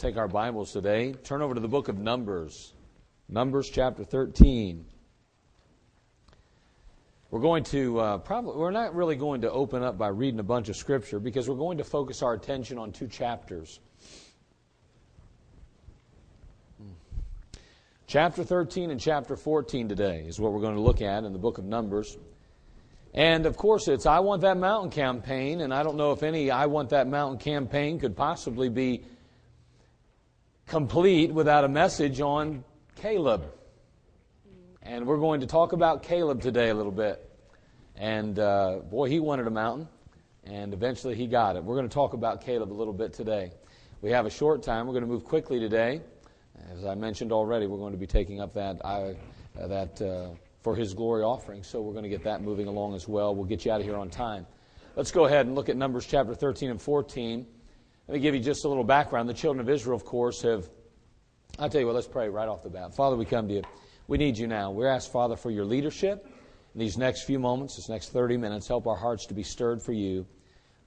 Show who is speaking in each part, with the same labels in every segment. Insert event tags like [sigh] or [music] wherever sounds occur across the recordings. Speaker 1: take our Bibles today. Turn over to the book of Numbers, Numbers chapter 13. We're going to uh, probably we're not really going to open up by reading a bunch of scripture because we're going to focus our attention on two chapters. Chapter 13 and chapter 14 today is what we're going to look at in the book of Numbers. And of course, it's I Want That Mountain campaign, and I don't know if any I Want That Mountain campaign could possibly be complete without a message on Caleb. And we're going to talk about Caleb today a little bit. And uh, boy, he wanted a mountain, and eventually he got it. We're going to talk about Caleb a little bit today. We have a short time. We're going to move quickly today. As I mentioned already, we're going to be taking up that, uh, that uh, for his glory offering. So we're going to get that moving along as well. We'll get you out of here on time. Let's go ahead and look at Numbers chapter 13 and 14. Let me give you just a little background. The children of Israel, of course, have. I'll tell you what, let's pray right off the bat. Father, we come to you. We need you now. We ask, Father, for your leadership in these next few moments, this next 30 minutes. Help our hearts to be stirred for you.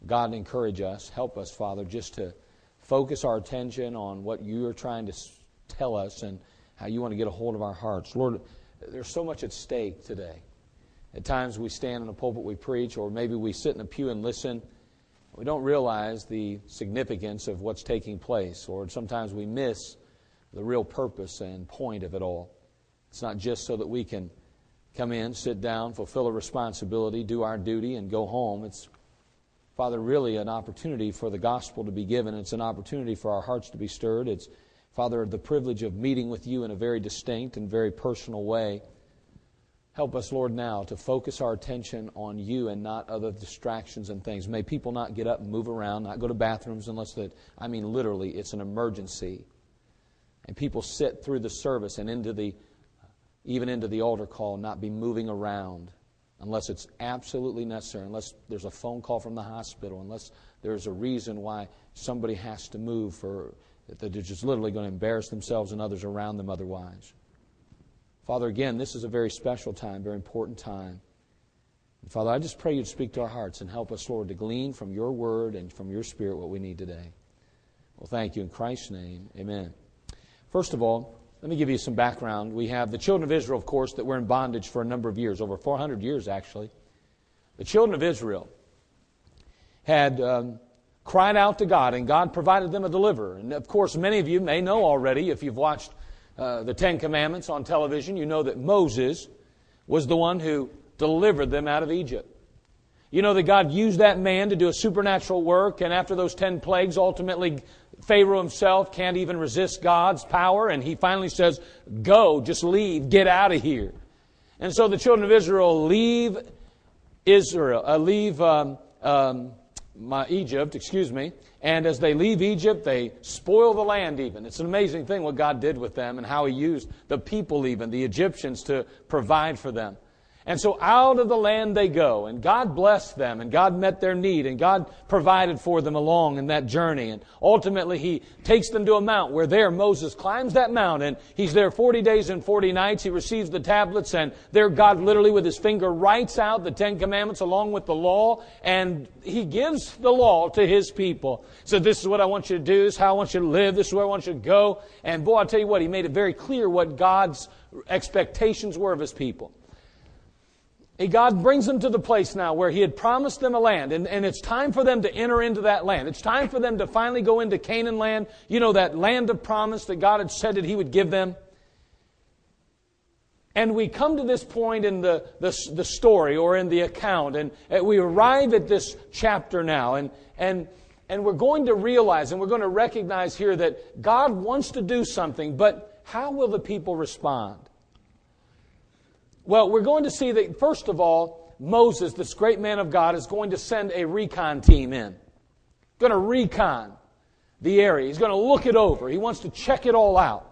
Speaker 1: God, encourage us. Help us, Father, just to focus our attention on what you are trying to tell us and how you want to get a hold of our hearts. Lord, there's so much at stake today. At times we stand in a pulpit, we preach, or maybe we sit in a pew and listen we don't realize the significance of what's taking place, or sometimes we miss the real purpose and point of it all. It's not just so that we can come in, sit down, fulfill a responsibility, do our duty, and go home. It's, Father, really an opportunity for the gospel to be given. It's an opportunity for our hearts to be stirred. It's, Father, the privilege of meeting with you in a very distinct and very personal way. Help us, Lord, now to focus our attention on you and not other distractions and things. May people not get up and move around, not go to bathrooms unless that, I mean, literally, it's an emergency. And people sit through the service and into the, even into the altar call, not be moving around unless it's absolutely necessary, unless there's a phone call from the hospital, unless there's a reason why somebody has to move for, that they're just literally going to embarrass themselves and others around them otherwise. Father, again, this is a very special time, very important time. And Father, I just pray you'd speak to our hearts and help us, Lord, to glean from your word and from your spirit what we need today. Well, thank you in Christ's name. Amen. First of all, let me give you some background. We have the children of Israel, of course, that were in bondage for a number of years, over 400 years actually. The children of Israel had um, cried out to God, and God provided them a deliverer. And of course, many of you may know already, if you've watched uh, the Ten Commandments on television, you know that Moses was the one who delivered them out of Egypt. You know that God used that man to do a supernatural work, and after those ten plagues, ultimately Pharaoh himself can't even resist God's power, and he finally says, Go, just leave, get out of here. And so the children of Israel leave Israel, uh, leave um, um, my Egypt, excuse me, and as they leave Egypt, they spoil the land even. It's an amazing thing what God did with them and how he used the people even, the Egyptians to provide for them. And so out of the land they go, and God blessed them, and God met their need, and God provided for them along in that journey. And ultimately, He takes them to a mount where there Moses climbs that mount, and he's there 40 days and 40 nights. He receives the tablets, and there God literally with His finger writes out the Ten Commandments along with the law, and He gives the law to His people. So this is what I want you to do, this is how I want you to live, this is where I want you to go. And boy, I'll tell you what, He made it very clear what God's expectations were of His people. God brings them to the place now where He had promised them a land, and, and it's time for them to enter into that land. It's time for them to finally go into Canaan land, you know, that land of promise that God had said that He would give them. And we come to this point in the, the, the story or in the account, and, and we arrive at this chapter now, and, and, and we're going to realize and we're going to recognize here that God wants to do something, but how will the people respond? Well, we're going to see that, first of all, Moses, this great man of God, is going to send a recon team in. Going to recon the area. He's going to look it over. He wants to check it all out.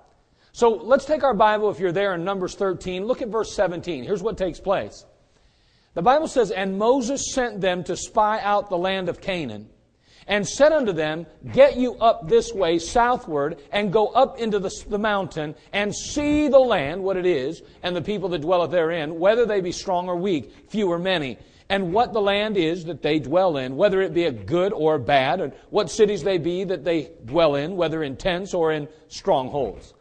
Speaker 1: So let's take our Bible, if you're there in Numbers 13, look at verse 17. Here's what takes place. The Bible says, And Moses sent them to spy out the land of Canaan, and said unto them, Get you up this way southward, and go up into the, the, mountain, and see the land, what it is, and the people that dwelleth therein, whether they be strong or weak, few or many, and what the land is that they dwell in, whether it be a good or bad, and what cities they be that they dwell in, whether in tents or in strongholds.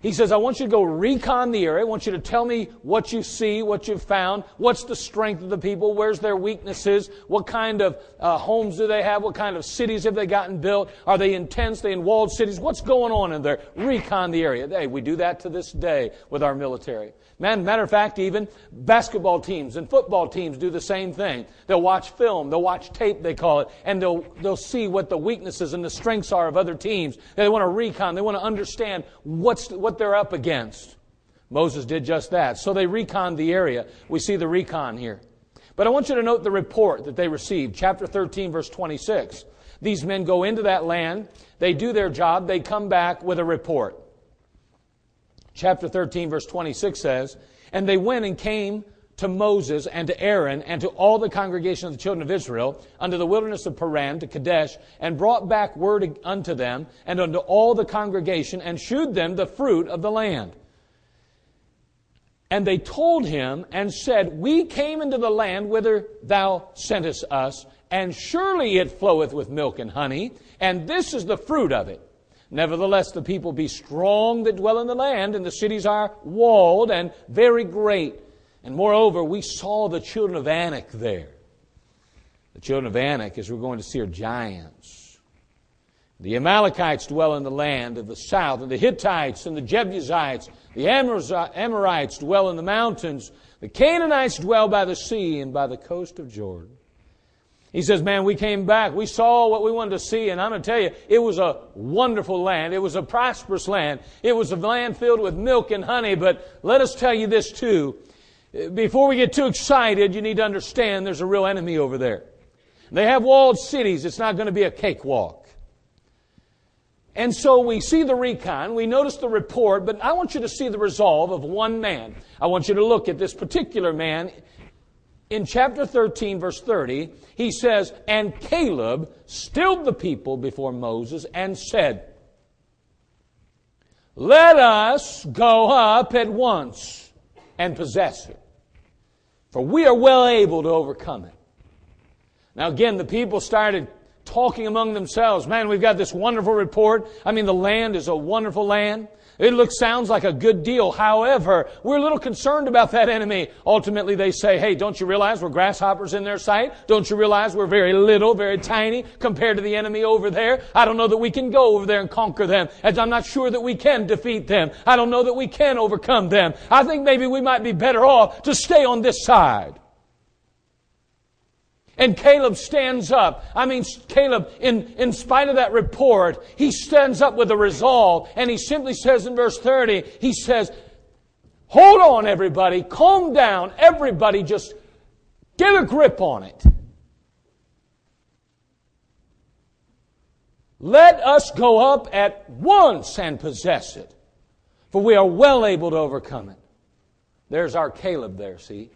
Speaker 1: He says, I want you to go recon the area. I want you to tell me what you see, what you've found, what's the strength of the people, where's their weaknesses, what kind of uh, homes do they have, what kind of cities have they gotten built, are they intense? they in walled cities, what's going on in there? Recon the area. Hey, we do that to this day with our military. Man, matter of fact, even basketball teams and football teams do the same thing. They'll watch film, they'll watch tape, they call it, and they'll, they'll see what the weaknesses and the strengths are of other teams. They want to recon, they want to understand what's, what what they're up against. Moses did just that. So they reconned the area. We see the recon here. But I want you to note the report that they received, chapter 13, verse 26. These men go into that land, they do their job, they come back with a report. Chapter 13, verse 26 says, And they went and came to Moses and to Aaron and to all the congregation of the children of Israel under the wilderness of Paran to Kadesh and brought back word unto them and unto all the congregation and shewed them the fruit of the land. And they told him and said, We came into the land whither thou sentest us, and surely it floweth with milk and honey, and this is the fruit of it. Nevertheless, the people be strong that dwell in the land, and the cities are walled and very great. And moreover, we saw the children of Anak there. The children of Anak, as we're going to see, are giants. The Amalekites dwell in the land of the south, and the Hittites and the Jebusites, the Amorites dwell in the mountains, the Canaanites dwell by the sea and by the coast of Jordan. He says, Man, we came back. We saw what we wanted to see. And I'm going to tell you, it was a wonderful land. It was a prosperous land. It was a land filled with milk and honey. But let us tell you this too before we get too excited, you need to understand there's a real enemy over there. They have walled cities. It's not going to be a cakewalk. And so we see the recon, we notice the report, but I want you to see the resolve of one man. I want you to look at this particular man. In chapter 13, verse 30, he says, And Caleb stilled the people before Moses and said, Let us go up at once and possess it. For we are well able to overcome it. Now, again, the people started talking among themselves. Man, we've got this wonderful report. I mean, the land is a wonderful land. It looks, sounds like a good deal. However, we're a little concerned about that enemy. Ultimately, they say, hey, don't you realize we're grasshoppers in their sight? Don't you realize we're very little, very tiny compared to the enemy over there? I don't know that we can go over there and conquer them. As I'm not sure that we can defeat them. I don't know that we can overcome them. I think maybe we might be better off to stay on this side. And Caleb stands up. I mean, Caleb, in, in spite of that report, he stands up with a resolve and he simply says in verse 30, he says, Hold on, everybody. Calm down. Everybody just get a grip on it. Let us go up at once and possess it, for we are well able to overcome it. There's our Caleb there, see?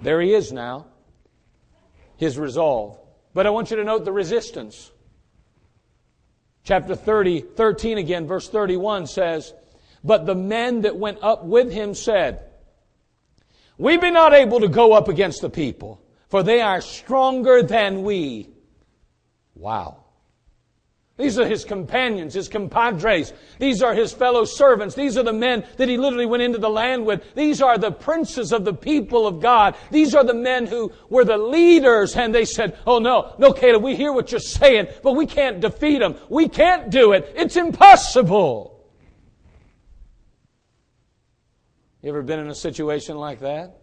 Speaker 1: There he is now his resolve. But I want you to note the resistance. Chapter 30, 13 again, verse 31 says, But the men that went up with him said, We be not able to go up against the people, for they are stronger than we. Wow. These are his companions, his compadres. These are his fellow servants. These are the men that he literally went into the land with. These are the princes of the people of God. These are the men who were the leaders and they said, Oh no, no, Caleb, we hear what you're saying, but we can't defeat them. We can't do it. It's impossible. You ever been in a situation like that?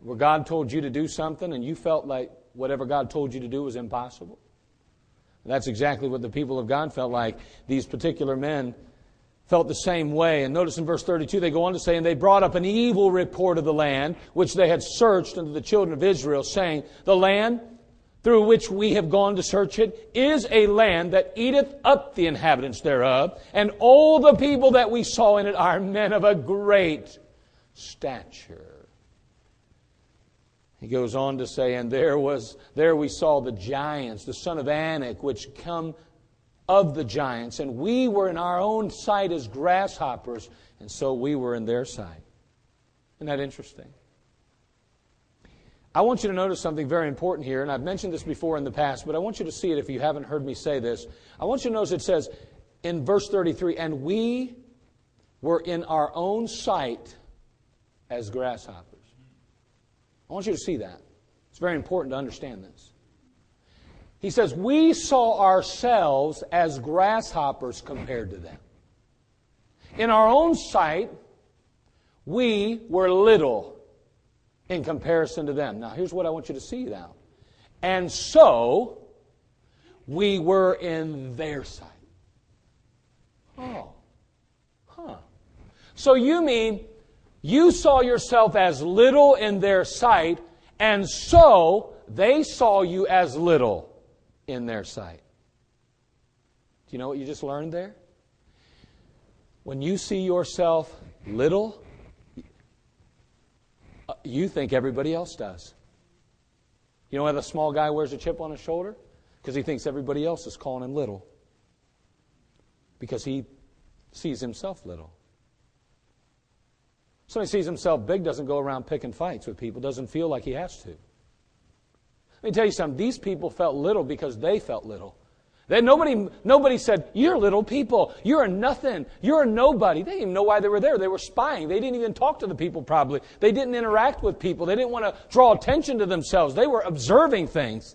Speaker 1: Where God told you to do something and you felt like whatever God told you to do was impossible? That's exactly what the people of God felt like. These particular men felt the same way. And notice in verse 32, they go on to say, And they brought up an evil report of the land, which they had searched unto the children of Israel, saying, The land through which we have gone to search it is a land that eateth up the inhabitants thereof, and all the people that we saw in it are men of a great stature. He goes on to say, And there was there we saw the giants, the son of Anak, which come of the giants, and we were in our own sight as grasshoppers, and so we were in their sight. Isn't that interesting? I want you to notice something very important here, and I've mentioned this before in the past, but I want you to see it if you haven't heard me say this. I want you to notice it says in verse 33 and we were in our own sight as grasshoppers. I want you to see that. It's very important to understand this. He says, We saw ourselves as grasshoppers compared to them. In our own sight, we were little in comparison to them. Now, here's what I want you to see now. And so, we were in their sight. Oh, huh. So you mean you saw yourself as little in their sight, and so they saw you as little in their sight. Do you know what you just learned there? When you see yourself little, uh, you think everybody else does. You know why the small guy wears a chip on his shoulder? Because he thinks everybody else is calling him little. Because he sees himself little. Somebody sees himself big, doesn't go around picking fights with people, doesn't feel like he has to. Let me tell you something. These people felt little because they felt little. They, nobody, nobody said, You're little people. You're a nothing. You're a nobody. They didn't even know why they were there. They were spying. They didn't even talk to the people, probably. They didn't interact with people. They didn't want to draw attention to themselves. They were observing things.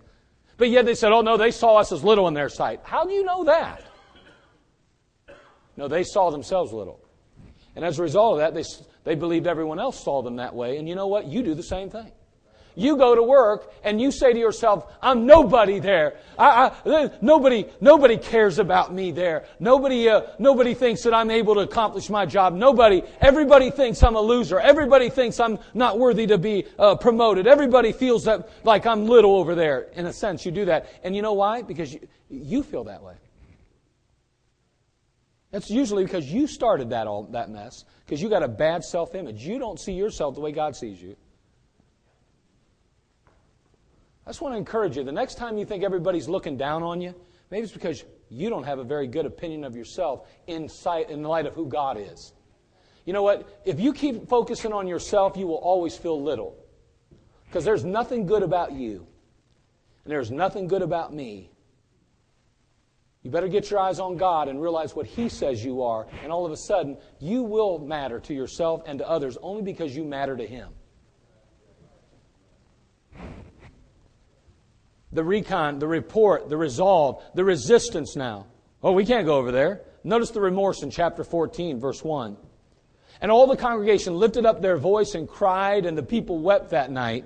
Speaker 1: But yet they said, Oh, no, they saw us as little in their sight. How do you know that? No, they saw themselves little. And as a result of that, they they believed everyone else saw them that way. And you know what? You do the same thing. You go to work and you say to yourself, I'm nobody there. I, I, nobody, nobody cares about me there. Nobody, uh, nobody thinks that I'm able to accomplish my job. Nobody, everybody thinks I'm a loser. Everybody thinks I'm not worthy to be uh, promoted. Everybody feels that, like I'm little over there. In a sense, you do that. And you know why? Because you, you feel that way. That's usually because you started that, all, that mess, because you got a bad self image. You don't see yourself the way God sees you. I just want to encourage you the next time you think everybody's looking down on you, maybe it's because you don't have a very good opinion of yourself in, sight, in light of who God is. You know what? If you keep focusing on yourself, you will always feel little. Because there's nothing good about you, and there's nothing good about me. You better get your eyes on God and realize what He says you are, and all of a sudden, you will matter to yourself and to others only because you matter to Him. The recon, the report, the resolve, the resistance now. Oh, we can't go over there. Notice the remorse in chapter 14, verse 1. And all the congregation lifted up their voice and cried, and the people wept that night.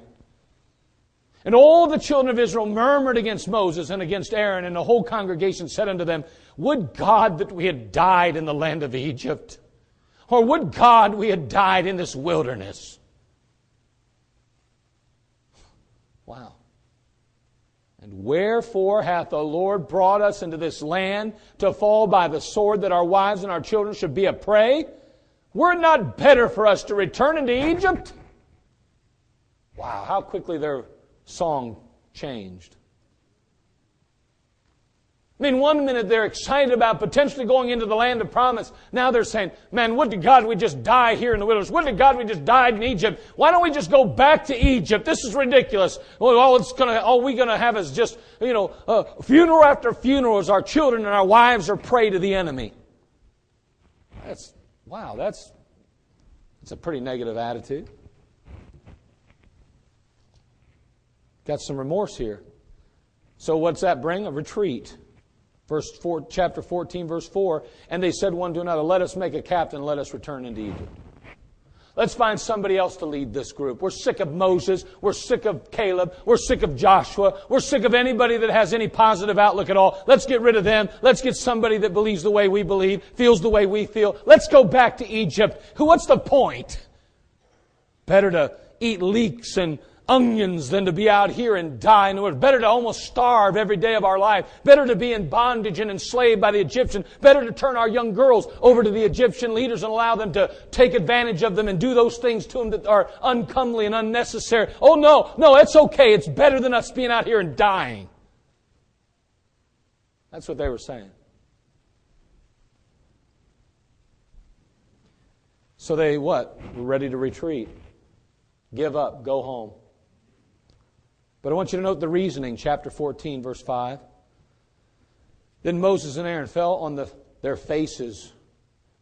Speaker 1: And all the children of Israel murmured against Moses and against Aaron, and the whole congregation said unto them, Would God that we had died in the land of Egypt, or would God we had died in this wilderness. Wow. And wherefore hath the Lord brought us into this land to fall by the sword that our wives and our children should be a prey? Were it not better for us to return into Egypt? Wow, how quickly they're song changed. I mean, one minute they're excited about potentially going into the land of promise. Now they're saying, man, would to God we just die here in the wilderness. Would to God we just died in Egypt. Why don't we just go back to Egypt? This is ridiculous. all it's gonna, all we're gonna have is just, you know, uh, funeral after funeral as our children and our wives are prey to the enemy. That's, wow, that's, that's a pretty negative attitude. Got some remorse here. So what's that bring? A retreat. Verse four, chapter 14, verse 4. And they said one to another, Let us make a captain, let us return into Egypt. Let's find somebody else to lead this group. We're sick of Moses. We're sick of Caleb. We're sick of Joshua. We're sick of anybody that has any positive outlook at all. Let's get rid of them. Let's get somebody that believes the way we believe, feels the way we feel. Let's go back to Egypt. Who, what's the point? Better to eat leeks and onions than to be out here and die It was Better to almost starve every day of our life. Better to be in bondage and enslaved by the Egyptian. Better to turn our young girls over to the Egyptian leaders and allow them to take advantage of them and do those things to them that are uncomely and unnecessary. Oh no, no, it's okay. It's better than us being out here and dying. That's what they were saying. So they what? Were ready to retreat. Give up, go home. But I want you to note the reasoning, chapter 14, verse 5. Then Moses and Aaron fell on the, their faces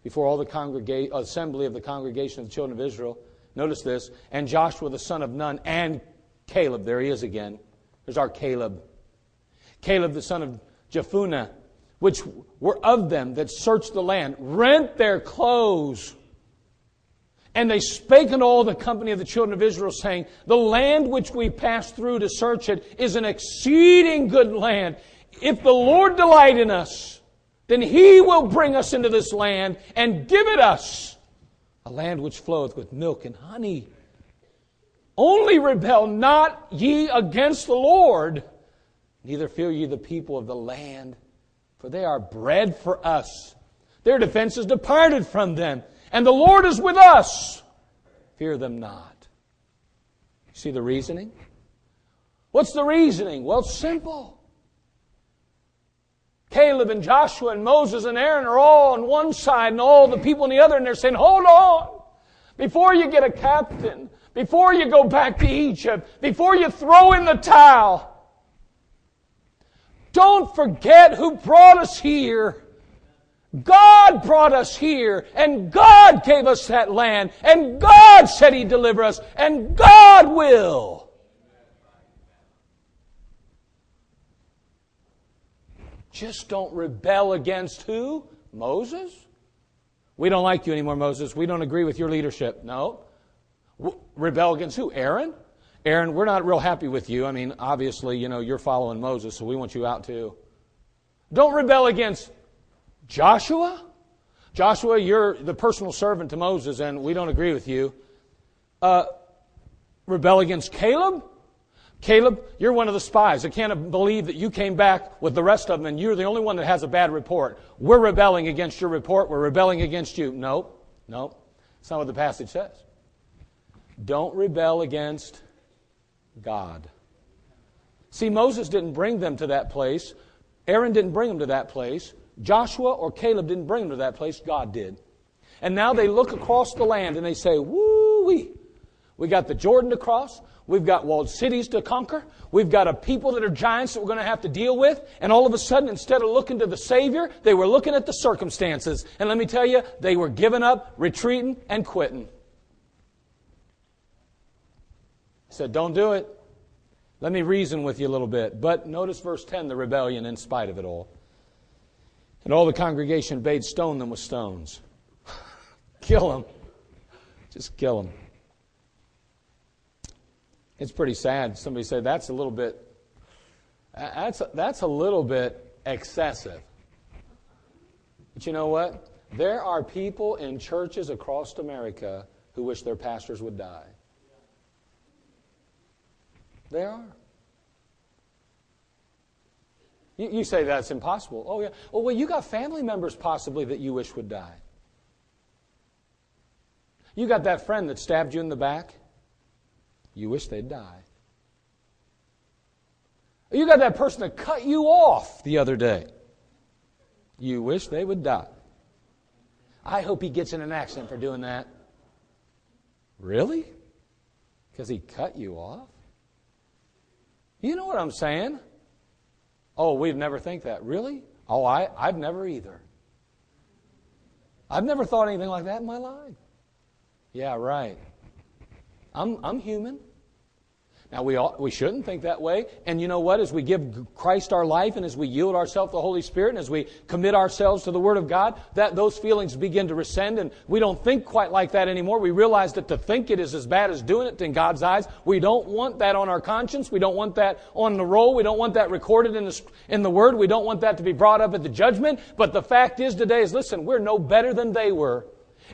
Speaker 1: before all the congrega- assembly of the congregation of the children of Israel. Notice this. And Joshua the son of Nun and Caleb, there he is again. There's our Caleb. Caleb the son of Jephunneh, which were of them that searched the land, rent their clothes and they spake unto all the company of the children of Israel, saying, The land which we passed through to search it is an exceeding good land. If the Lord delight in us, then he will bring us into this land and give it us, a land which floweth with milk and honey. Only rebel not ye against the Lord, neither fear ye the people of the land, for they are bread for us. Their defense is departed from them and the Lord is with us. Fear them not. See the reasoning? What's the reasoning? Well, it's simple. Caleb and Joshua and Moses and Aaron are all on one side and all the people on the other, and they're saying, Hold on. Before you get a captain, before you go back to Egypt, before you throw in the towel, don't forget who brought us here. God brought us here, and God gave us that land, and God said He'd deliver us, and God will. Just don't rebel against who? Moses? We don't like you anymore, Moses. We don't agree with your leadership. No. Rebel against who? Aaron? Aaron, we're not real happy with you. I mean, obviously, you know, you're following Moses, so we want you out too. Don't rebel against Joshua? Joshua, you're the personal servant to Moses, and we don't agree with you. Uh, rebel against Caleb? Caleb, you're one of the spies. I can't believe that you came back with the rest of them and you're the only one that has a bad report. We're rebelling against your report. We're rebelling against you. Nope, nope. That's not what the passage says. Don't rebel against God. See, Moses didn't bring them to that place. Aaron didn't bring them to that place. Joshua or Caleb didn't bring them to that place, God did. And now they look across the land and they say, woo wee. We got the Jordan to cross. We've got walled cities to conquer. We've got a people that are giants that we're going to have to deal with. And all of a sudden, instead of looking to the Savior, they were looking at the circumstances. And let me tell you, they were giving up, retreating, and quitting. He said, Don't do it. Let me reason with you a little bit. But notice verse 10, the rebellion in spite of it all. And all the congregation bade stone them with stones. [laughs] kill them. Just kill them. It's pretty sad. Somebody said that's a little bit that's that's a little bit excessive. But you know what? There are people in churches across America who wish their pastors would die. They are. You, you say that's impossible. Oh, yeah. Oh, well, you got family members possibly that you wish would die. You got that friend that stabbed you in the back. You wish they'd die. You got that person that cut you off the other day. You wish they would die. I hope he gets in an accident for doing that. Really? Because he cut you off? You know what I'm saying? Oh, we've never think that. Really? Oh, I, I've never either. I've never thought anything like that in my life. Yeah, right. I'm, I'm human. Now, we, all, we shouldn't think that way. And you know what? As we give Christ our life and as we yield ourselves to the Holy Spirit and as we commit ourselves to the Word of God, that those feelings begin to rescind and we don't think quite like that anymore. We realize that to think it is as bad as doing it in God's eyes. We don't want that on our conscience. We don't want that on the roll. We don't want that recorded in the, in the Word. We don't want that to be brought up at the judgment. But the fact is today is, listen, we're no better than they were.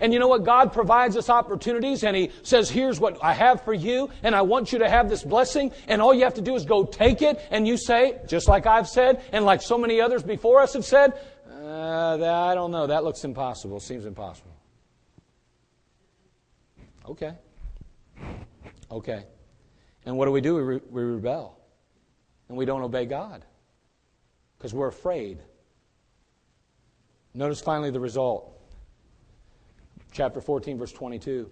Speaker 1: And you know what? God provides us opportunities and He says, here's what I have for you and I want you to have this blessing. And all you have to do is go take it and you say, just like I've said and like so many others before us have said, uh, that, I don't know. That looks impossible. Seems impossible. Okay. Okay. And what do we do? We, re- we rebel. And we don't obey God because we're afraid. Notice finally the result chapter 14, verse 22.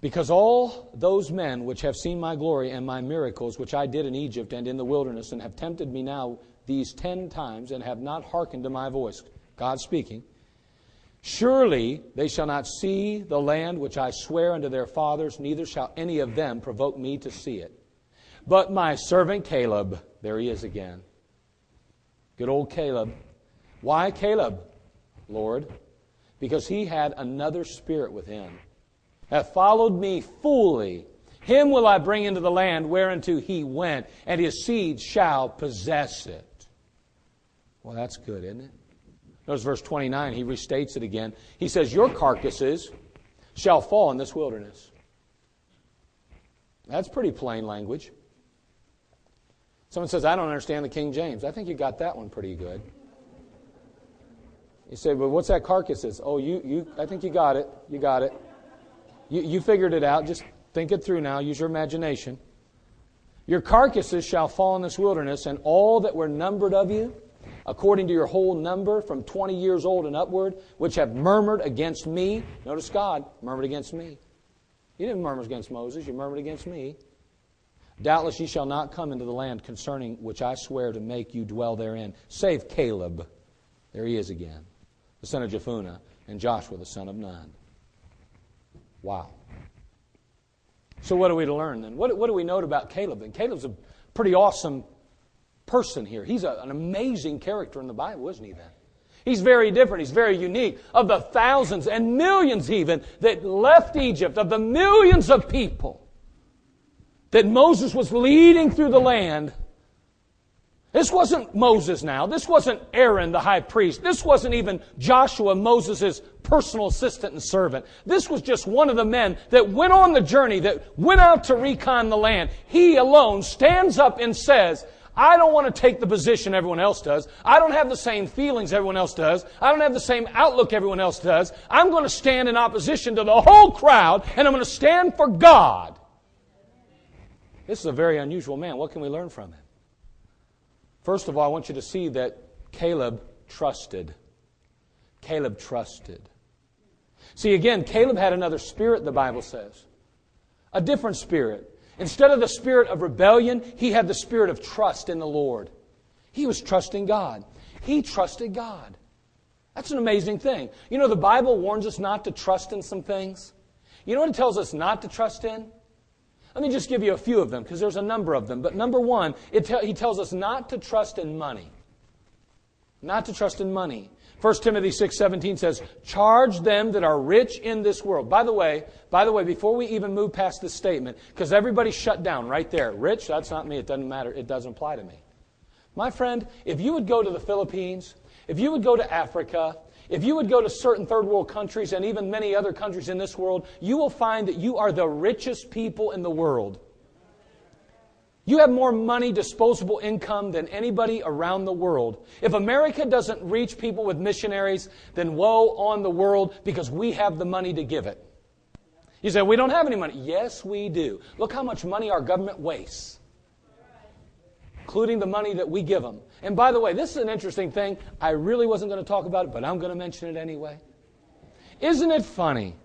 Speaker 1: Because all those men which have seen my glory and my miracles, which I did in Egypt and in the wilderness, and have tempted me now these ten times, and have not hearkened to my voice, God speaking, surely they shall not see the land which I swear unto their fathers, neither shall any of them provoke me to see it. But my servant Caleb, there he is again. Good old Caleb. Why Caleb, Lord? because he had another spirit with him. followed me fully. Him will I bring into the land whereunto he went, and his seed shall possess it. Well, that's good, isn't it? Notice verse 29, he restates it again. He says, Your carcasses shall fall in this wilderness. That's pretty plain language. Someone says, I don't understand the King James. I think you got that one pretty good. You say, well, what's that carcasses? Oh, you, you, I think you got it. You got it. You, you figured it out. Just think it through now. Use your imagination. Your carcasses shall fall in this wilderness, and all that were numbered of you, according to your whole number, from 20 years old and upward, which have murmured against me. Notice God murmured against me. You didn't murmur against Moses, you murmured against me. Doubtless ye shall not come into the land concerning which I swear to make you dwell therein, save Caleb. There he is again the son of Jephunneh, and Joshua, the son of Nun. Wow. So, what are we to learn then? What, what do we note about Caleb then? Caleb's a pretty awesome person here. He's a, an amazing character in the Bible, isn't he then? He's very different. He's very unique. Of the thousands and millions, even, that left Egypt, of the millions of people that Moses was leading through the land, this wasn't Moses now. This wasn't Aaron, the high priest. This wasn't even Joshua, Moses' personal assistant and servant. This was just one of the men that went on the journey, that went out to recon the land. He alone stands up and says, I don't want to take the position everyone else does. I don't have the same feelings everyone else does. I don't have the same outlook everyone else does. I'm going to stand in opposition to the whole crowd and I'm going to stand for God. This is a very unusual man. What can we learn from him? First of all, I want you to see that Caleb trusted. Caleb trusted. See, again, Caleb had another spirit, the Bible says. A different spirit. Instead of the spirit of rebellion, he had the spirit of trust in the Lord. He was trusting God. He trusted God. That's an amazing thing. You know, the Bible warns us not to trust in some things. You know what it tells us not to trust in? Let me just give you a few of them because there's a number of them. But number one, te- he tells us not to trust in money. Not to trust in money. 1 Timothy 6, 17 says, charge them that are rich in this world. By the way, by the way, before we even move past this statement, because everybody shut down right there. Rich, that's not me. It doesn't matter. It doesn't apply to me. My friend, if you would go to the Philippines, if you would go to Africa, if you would go to certain third world countries and even many other countries in this world, you will find that you are the richest people in the world. You have more money, disposable income than anybody around the world. If America doesn't reach people with missionaries, then woe on the world because we have the money to give it. You say, we don't have any money. Yes, we do. Look how much money our government wastes, including the money that we give them. And by the way, this is an interesting thing. I really wasn't going to talk about it, but I'm going to mention it anyway. Isn't it funny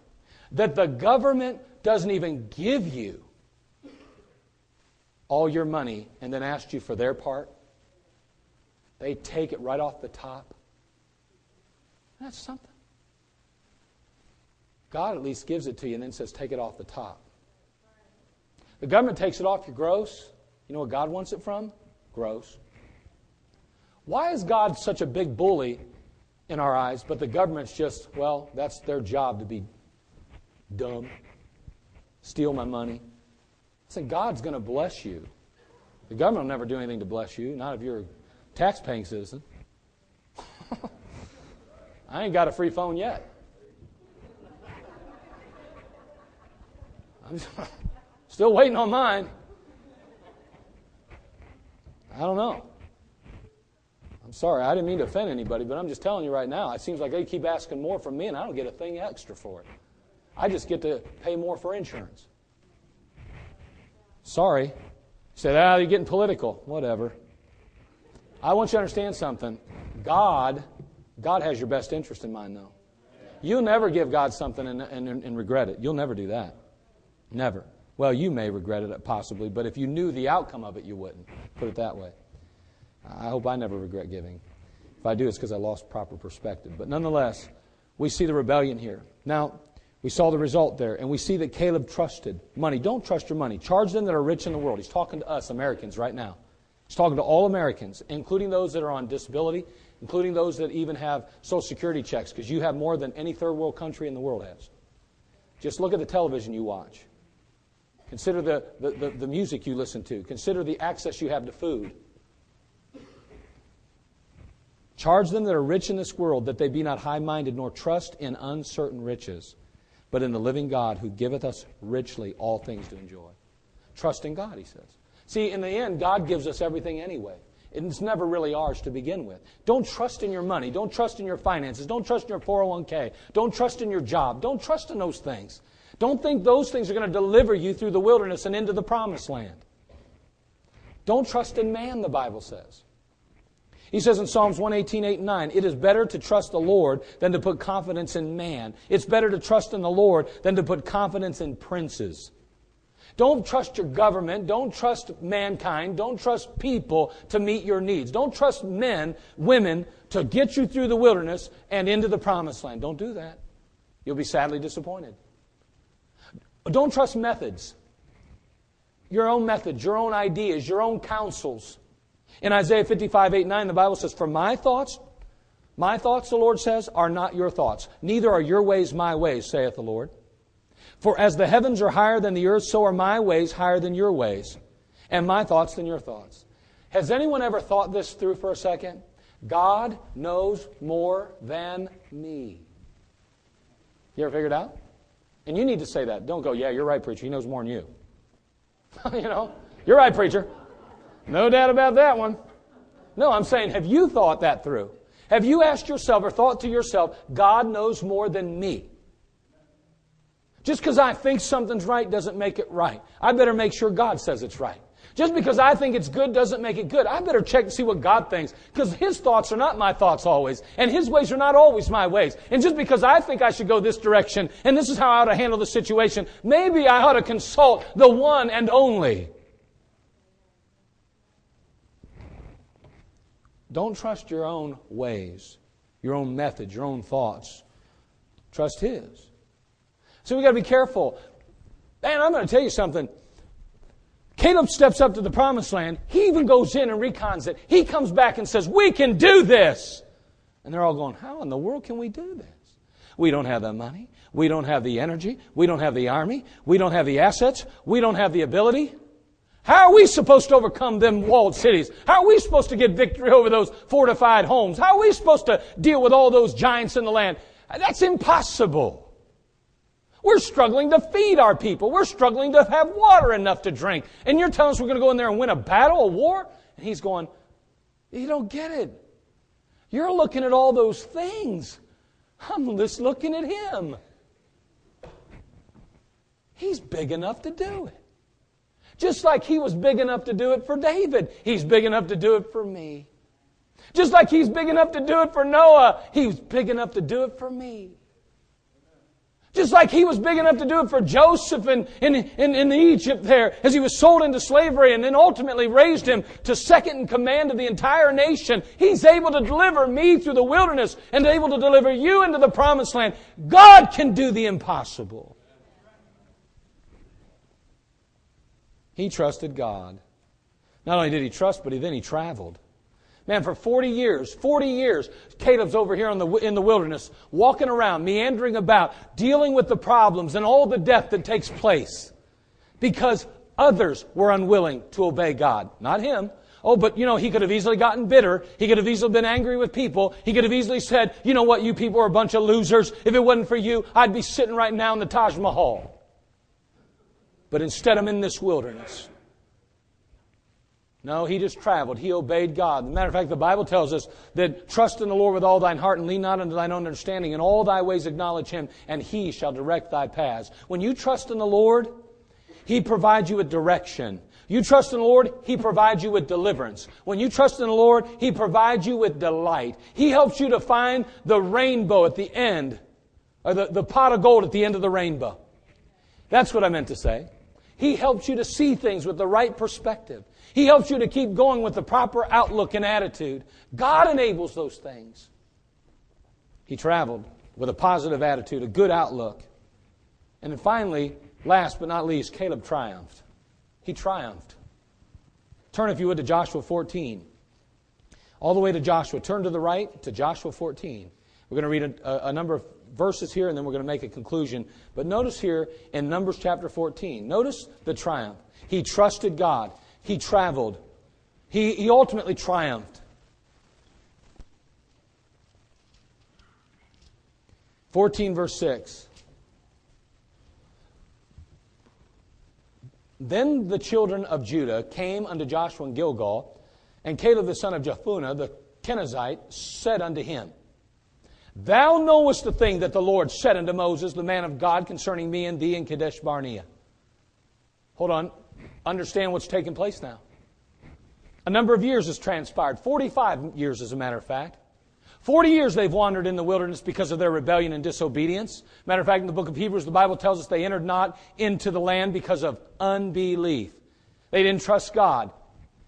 Speaker 1: that the government doesn't even give you all your money and then ask you for their part? They take it right off the top. That's something. God at least gives it to you and then says, take it off the top. The government takes it off your gross. You know what God wants it from? Gross. Why is God such a big bully in our eyes, but the government's just, well, that's their job to be dumb, steal my money? I said, God's going to bless you. The government will never do anything to bless you, not if you're a tax paying citizen. [laughs] I ain't got a free phone yet. I'm [laughs] still waiting on mine. I don't know. I'm sorry, I didn't mean to offend anybody, but I'm just telling you right now, it seems like they keep asking more from me, and I don't get a thing extra for it. I just get to pay more for insurance. Sorry. You said, ah, you're getting political. Whatever. I want you to understand something. God, God has your best interest in mind, though. You'll never give God something and, and, and regret it. You'll never do that. Never. Well, you may regret it possibly, but if you knew the outcome of it, you wouldn't. Put it that way. I hope I never regret giving. If I do, it's because I lost proper perspective. But nonetheless, we see the rebellion here. Now, we saw the result there, and we see that Caleb trusted money. Don't trust your money. Charge them that are rich in the world. He's talking to us, Americans, right now. He's talking to all Americans, including those that are on disability, including those that even have Social Security checks, because you have more than any third world country in the world has. Just look at the television you watch. Consider the, the, the, the music you listen to. Consider the access you have to food. Charge them that are rich in this world that they be not high minded, nor trust in uncertain riches, but in the living God who giveth us richly all things to enjoy. Trust in God, he says. See, in the end, God gives us everything anyway. It's never really ours to begin with. Don't trust in your money. Don't trust in your finances. Don't trust in your 401k. Don't trust in your job. Don't trust in those things. Don't think those things are going to deliver you through the wilderness and into the promised land. Don't trust in man, the Bible says. He says in Psalms 118, 8, 9, it is better to trust the Lord than to put confidence in man. It's better to trust in the Lord than to put confidence in princes. Don't trust your government. Don't trust mankind. Don't trust people to meet your needs. Don't trust men, women to get you through the wilderness and into the promised land. Don't do that. You'll be sadly disappointed. Don't trust methods. Your own methods, your own ideas, your own counsels. In Isaiah 55, 8, 9, the Bible says, For my thoughts, my thoughts, the Lord says, are not your thoughts, neither are your ways my ways, saith the Lord. For as the heavens are higher than the earth, so are my ways higher than your ways, and my thoughts than your thoughts. Has anyone ever thought this through for a second? God knows more than me. You ever figured out? And you need to say that. Don't go, yeah, you're right, preacher. He knows more than you. [laughs] you know, you're right, preacher. No doubt about that one. No, I'm saying, have you thought that through? Have you asked yourself or thought to yourself, God knows more than me? Just because I think something's right doesn't make it right. I better make sure God says it's right. Just because I think it's good doesn't make it good. I better check and see what God thinks because His thoughts are not my thoughts always, and His ways are not always my ways. And just because I think I should go this direction and this is how I ought to handle the situation, maybe I ought to consult the one and only Don't trust your own ways, your own methods, your own thoughts. Trust His. So we've got to be careful. Man, I'm going to tell you something. Caleb steps up to the promised land. He even goes in and recons it. He comes back and says, We can do this. And they're all going, How in the world can we do this? We don't have the money. We don't have the energy. We don't have the army. We don't have the assets. We don't have the ability. How are we supposed to overcome them walled cities? How are we supposed to get victory over those fortified homes? How are we supposed to deal with all those giants in the land? That's impossible. We're struggling to feed our people. We're struggling to have water enough to drink. And you're telling us we're going to go in there and win a battle, a war? And he's going, You don't get it. You're looking at all those things. I'm just looking at him. He's big enough to do it. Just like he was big enough to do it for David, he's big enough to do it for me. Just like he's big enough to do it for Noah, he was big enough to do it for me. Just like he was big enough to do it for Joseph in, in, in, in, Egypt there, as he was sold into slavery and then ultimately raised him to second in command of the entire nation. He's able to deliver me through the wilderness and able to deliver you into the promised land. God can do the impossible. He trusted God. Not only did he trust, but he, then he traveled. Man, for 40 years, 40 years, Caleb's over here the, in the wilderness, walking around, meandering about, dealing with the problems and all the death that takes place because others were unwilling to obey God. Not him. Oh, but you know, he could have easily gotten bitter. He could have easily been angry with people. He could have easily said, you know what, you people are a bunch of losers. If it wasn't for you, I'd be sitting right now in the Taj Mahal. But instead, I'm in this wilderness. No, he just traveled. He obeyed God. As a matter of fact, the Bible tells us that trust in the Lord with all thine heart and lean not unto thine own understanding. In all thy ways acknowledge him, and he shall direct thy paths. When you trust in the Lord, he provides you with direction. You trust in the Lord, He provides you with deliverance. When you trust in the Lord, He provides you with delight. He helps you to find the rainbow at the end, or the, the pot of gold at the end of the rainbow. That's what I meant to say. He helps you to see things with the right perspective. He helps you to keep going with the proper outlook and attitude. God enables those things. He traveled with a positive attitude, a good outlook. And then finally, last but not least, Caleb triumphed. He triumphed. Turn, if you would, to Joshua 14. All the way to Joshua. Turn to the right to Joshua 14. We're going to read a, a, number of verses here, and then we're going to make a conclusion. But notice here in Numbers chapter 14, notice the triumph. He trusted God, he traveled, he, he ultimately triumphed. 14 verse 6. Then the children of Judah came unto Joshua in Gilgal, and Caleb the son of Jephunneh the Kenizzite said unto him, Thou knowest the thing that the Lord said unto Moses, the man of God, concerning me and thee in Kadesh Barnea. Hold on. Understand what's taking place now. A number of years has transpired 45 years, as a matter of fact. 40 years they've wandered in the wilderness because of their rebellion and disobedience. Matter of fact, in the book of Hebrews, the Bible tells us they entered not into the land because of unbelief. They didn't trust God.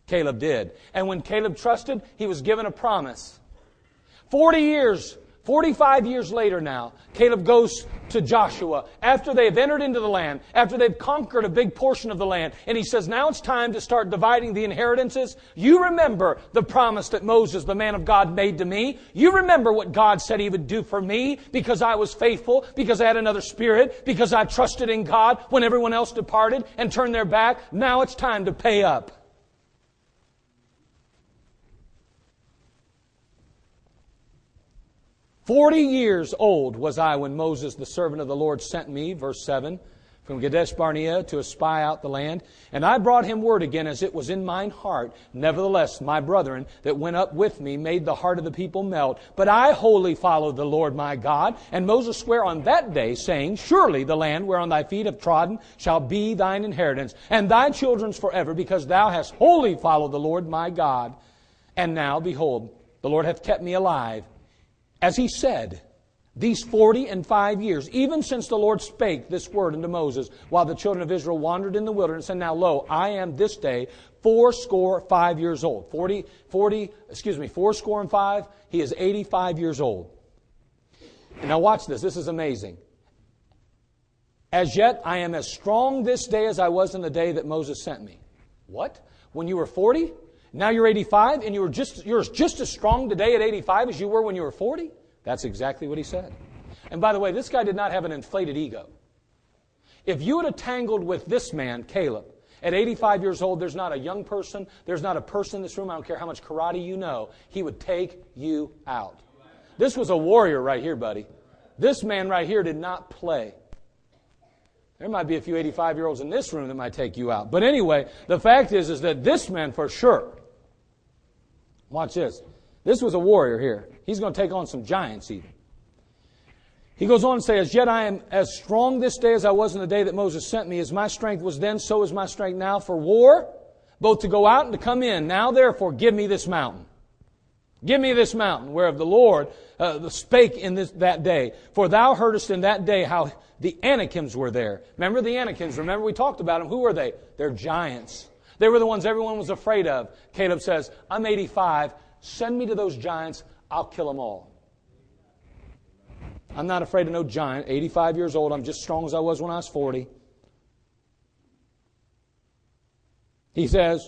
Speaker 1: Caleb did. And when Caleb trusted, he was given a promise. 40 years 45 years later now, Caleb goes to Joshua after they've entered into the land, after they've conquered a big portion of the land, and he says, Now it's time to start dividing the inheritances. You remember the promise that Moses, the man of God, made to me. You remember what God said he would do for me because I was faithful, because I had another spirit, because I trusted in God when everyone else departed and turned their back. Now it's time to pay up. Forty years old was I when Moses, the servant of the Lord, sent me, verse 7, from Kadesh Barnea to espy out the land. And I brought him word again as it was in mine heart. Nevertheless, my brethren that went up with me made the heart of the people melt. But I wholly followed the Lord my God. And Moses sware on that day, saying, Surely the land whereon thy feet have trodden shall be thine inheritance, and thy children's forever, because thou hast wholly followed the Lord my God. And now, behold, the Lord hath kept me alive as he said, these 40 and 5 years, even since the Lord spake this word unto Moses, while the children of Israel wandered in the wilderness, and now lo, I am this day fourscore five years old. 40, 40, excuse me, fourscore and five, he is 85 years old. Now watch this, this is amazing. As yet I am as strong this day as I was in the day that Moses sent me. What? When you were 40? Now you're 85 and you were just, you're just as strong today at 85 as you were when you were 40? That's exactly what he said. And by the way, this guy did not have an inflated ego. If you had tangled with this man, Caleb, at 85 years old, there's not a young person, there's not a person in this room, I don't care how much karate you know, he would take you out. This was a warrior right here, buddy. This man right here did not play. There might be a few 85 year olds in this room that might take you out. But anyway, the fact is, is that this man for sure Watch this. This was a warrior here. He's going to take on some giants even. He goes on and says, Yet I am as strong this day as I was in the day that Moses sent me. As my strength was then, so is my strength now for war, both to go out and to come in. Now therefore, give me this mountain. Give me this mountain whereof the Lord uh, spake in this, that day. For thou heardest in that day how the Anakims were there. Remember the Anakims. Remember we talked about them. Who were they? They're giants. They were the ones everyone was afraid of. Caleb says, I'm 85. Send me to those giants. I'll kill them all. I'm not afraid of no giant. 85 years old. I'm just strong as I was when I was 40. He says,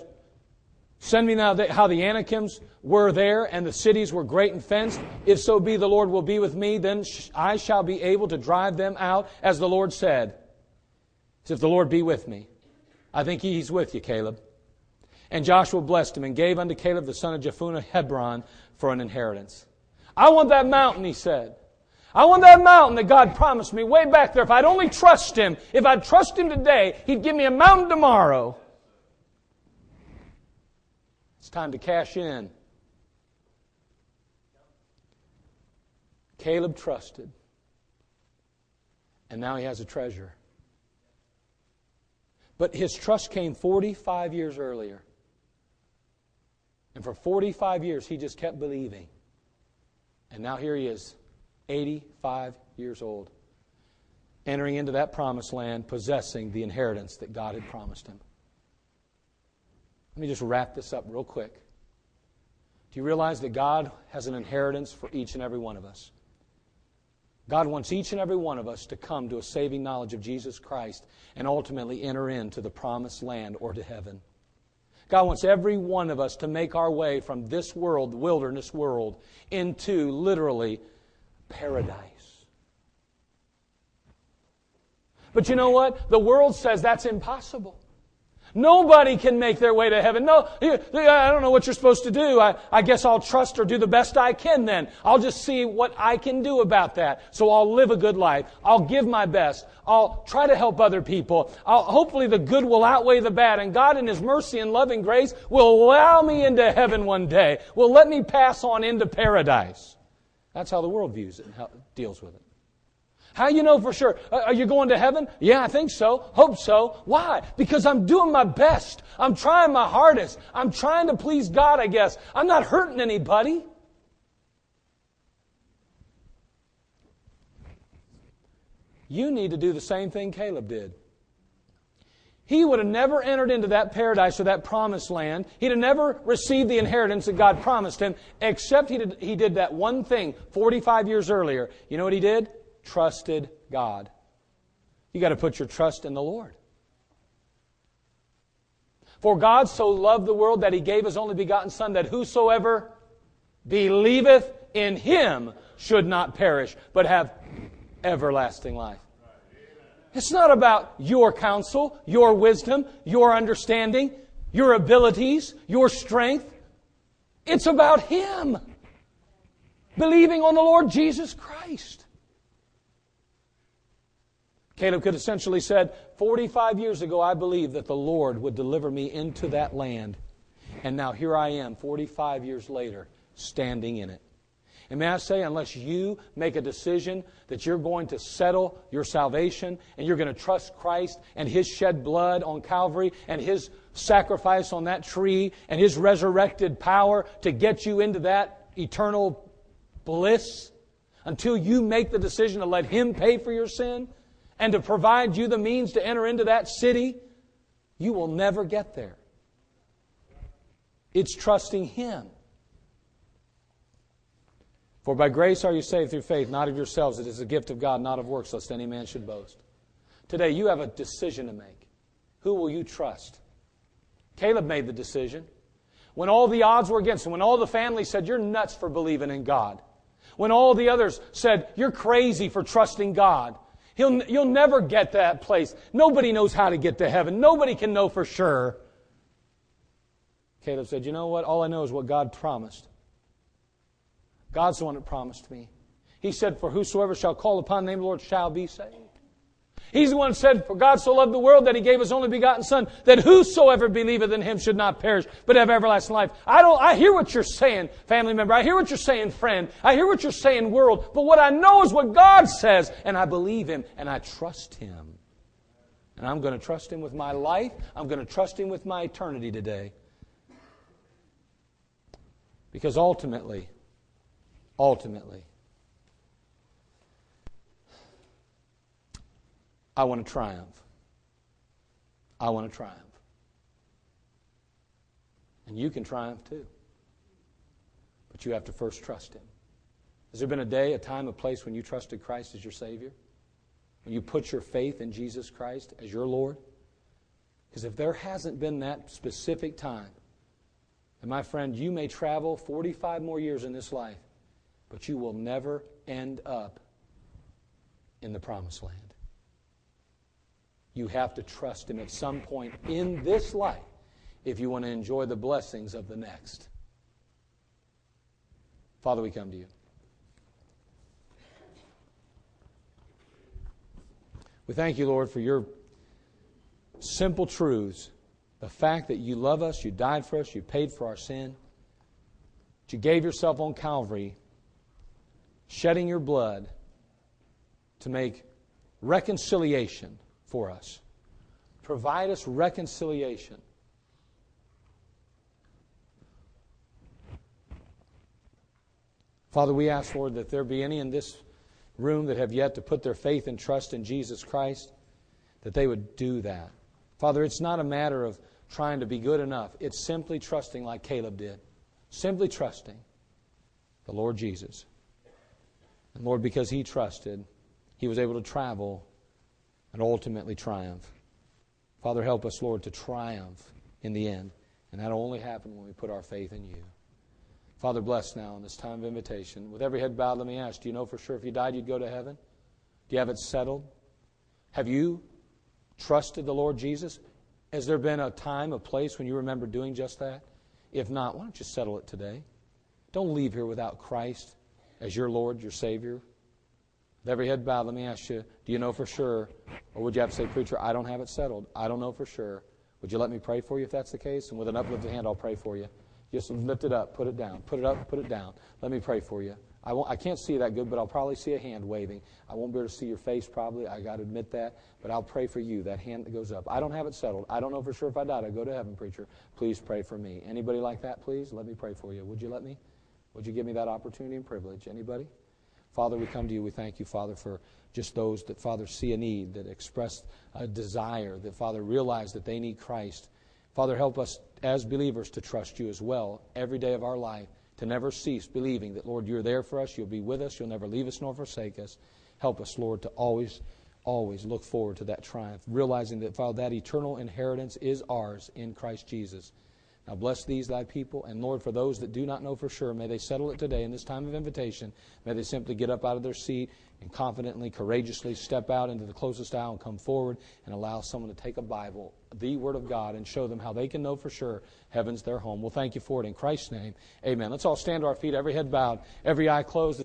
Speaker 1: Send me now how the Anakims were there and the cities were great and fenced. If so be the Lord will be with me, then I shall be able to drive them out as the Lord said. As if the Lord be with me. I think he's with you, Caleb. And Joshua blessed him and gave unto Caleb the son of Jephunneh Hebron for an inheritance. I want that mountain, he said. I want that mountain that God promised me way back there. If I'd only trust Him, if I'd trust Him today, He'd give me a mountain tomorrow. It's time to cash in. Caleb trusted, and now he has a treasure. But his trust came 45 years earlier. And for 45 years, he just kept believing. And now here he is, 85 years old, entering into that promised land, possessing the inheritance that God had promised him. Let me just wrap this up real quick. Do you realize that God has an inheritance for each and every one of us? God wants each and every one of us to come to a saving knowledge of Jesus Christ and ultimately enter into the promised land or to heaven. God wants every one of us to make our way from this world, the wilderness world, into literally paradise. But you know what? The world says that's impossible. Nobody can make their way to heaven. No, I don't know what you're supposed to do. I, I guess I'll trust or do the best I can then. I'll just see what I can do about that. So I'll live a good life. I'll give my best. I'll try to help other people. I'll, hopefully the good will outweigh the bad and God in His mercy and loving grace will allow me into heaven one day, will let me pass on into paradise. That's how the world views it and how it deals with it. How you know for sure? Uh, are you going to heaven? Yeah, I think so. Hope so. Why? Because I'm doing my best. I'm trying my hardest. I'm trying to please God, I guess. I'm not hurting anybody. You need to do the same thing Caleb did. He would have never entered into that paradise or that promised land. He'd have never received the inheritance that God promised him, except he did, he did that one thing 45 years earlier. You know what he did? trusted God. You got to put your trust in the Lord. For God so loved the world that he gave his only begotten Son, that whosoever believeth in him should not perish, but have everlasting life. It's not about your counsel, your wisdom, your understanding, your abilities, your strength. It's about him believing on the Lord Jesus Christ. Caleb could essentially said, 45 years ago, I believed that the Lord would deliver me into that land. And now here I am, 45 years later, standing in it. And may I say, unless you make a decision that you're going to settle your salvation and you're going to trust Christ and His shed blood on Calvary and His sacrifice on that tree and His resurrected power to get you into that eternal bliss, until you make the decision to let Him pay for your sin, and to provide you the means to enter into that city, you will never get there. It's trusting Him. For by grace are you saved through faith, not of yourselves. It is the gift of God, not of works, lest any man should boast. Today, you have a decision to make. Who will you trust? Caleb made the decision. When all the odds were against him, when all the family said, You're nuts for believing in God, when all the others said, You're crazy for trusting God, He'll, you'll never get that place. Nobody knows how to get to heaven. Nobody can know for sure. Caleb said, You know what? All I know is what God promised. God's the one that promised me. He said, For whosoever shall call upon the name of the Lord shall be saved. He's the one who said, For God so loved the world that he gave his only begotten Son, that whosoever believeth in him should not perish, but have everlasting life. I don't I hear what you're saying, family member. I hear what you're saying, friend. I hear what you're saying, world. But what I know is what God says, and I believe him and I trust him. And I'm going to trust him with my life. I'm going to trust him with my eternity today. Because ultimately, ultimately, I want to triumph. I want to triumph. And you can triumph too. But you have to first trust Him. Has there been a day, a time, a place when you trusted Christ as your Savior? When you put your faith in Jesus Christ as your Lord? Because if there hasn't been that specific time, and my friend, you may travel 45 more years in this life, but you will never end up in the promised land. You have to trust Him at some point in this life if you want to enjoy the blessings of the next. Father, we come to you. We thank you, Lord, for your simple truths the fact that you love us, you died for us, you paid for our sin, you gave yourself on Calvary, shedding your blood to make reconciliation for us. Provide us reconciliation. Father, we ask, Lord, that there be any in this room that have yet to put their faith and trust in Jesus Christ, that they would do that. Father, it's not a matter of trying to be good enough, it's simply trusting like Caleb did, simply trusting the Lord Jesus. And Lord, because he trusted, he was able to travel and ultimately triumph. Father, help us, Lord, to triumph in the end. And that'll only happen when we put our faith in you. Father, bless now in this time of invitation. With every head bowed, let me ask do you know for sure if you died, you'd go to heaven? Do you have it settled? Have you trusted the Lord Jesus? Has there been a time, a place when you remember doing just that? If not, why don't you settle it today? Don't leave here without Christ as your Lord, your Savior, with every head bowed, let me ask you, do you know for sure? Or would you have to say, Preacher, I don't have it settled. I don't know for sure. Would you let me pray for you if that's the case? And with an uplifted hand, I'll pray for you. Just lift it up, put it down, put it up, put it down. Let me pray for you. I, won't, I can't see that good, but I'll probably see a hand waving. I won't be able to see your face, probably. I got to admit that. But I'll pray for you, that hand that goes up. I don't have it settled. I don't know for sure if I died. I go to heaven, preacher. Please pray for me. Anybody like that, please? Let me pray for you. Would you let me? Would you give me that opportunity and privilege? Anybody? Father, we come to you. We thank you, Father, for just those that, Father, see a need, that express a desire, that, Father, realize that they need Christ. Father, help us as believers to trust you as well every day of our life, to never cease believing that, Lord, you're there for us, you'll be with us, you'll never leave us nor forsake us. Help us, Lord, to always, always look forward to that triumph, realizing that, Father, that eternal inheritance is ours in Christ Jesus. Now bless these, thy people. And Lord, for those that do not know for sure, may they settle it today in this time of invitation. May they simply get up out of their seat and confidently, courageously step out into the closest aisle and come forward and allow someone to take a Bible, the Word of God, and show them how they can know for sure heaven's their home. Well, thank you for it in Christ's name. Amen. Let's all stand to our feet, every head bowed, every eye closed.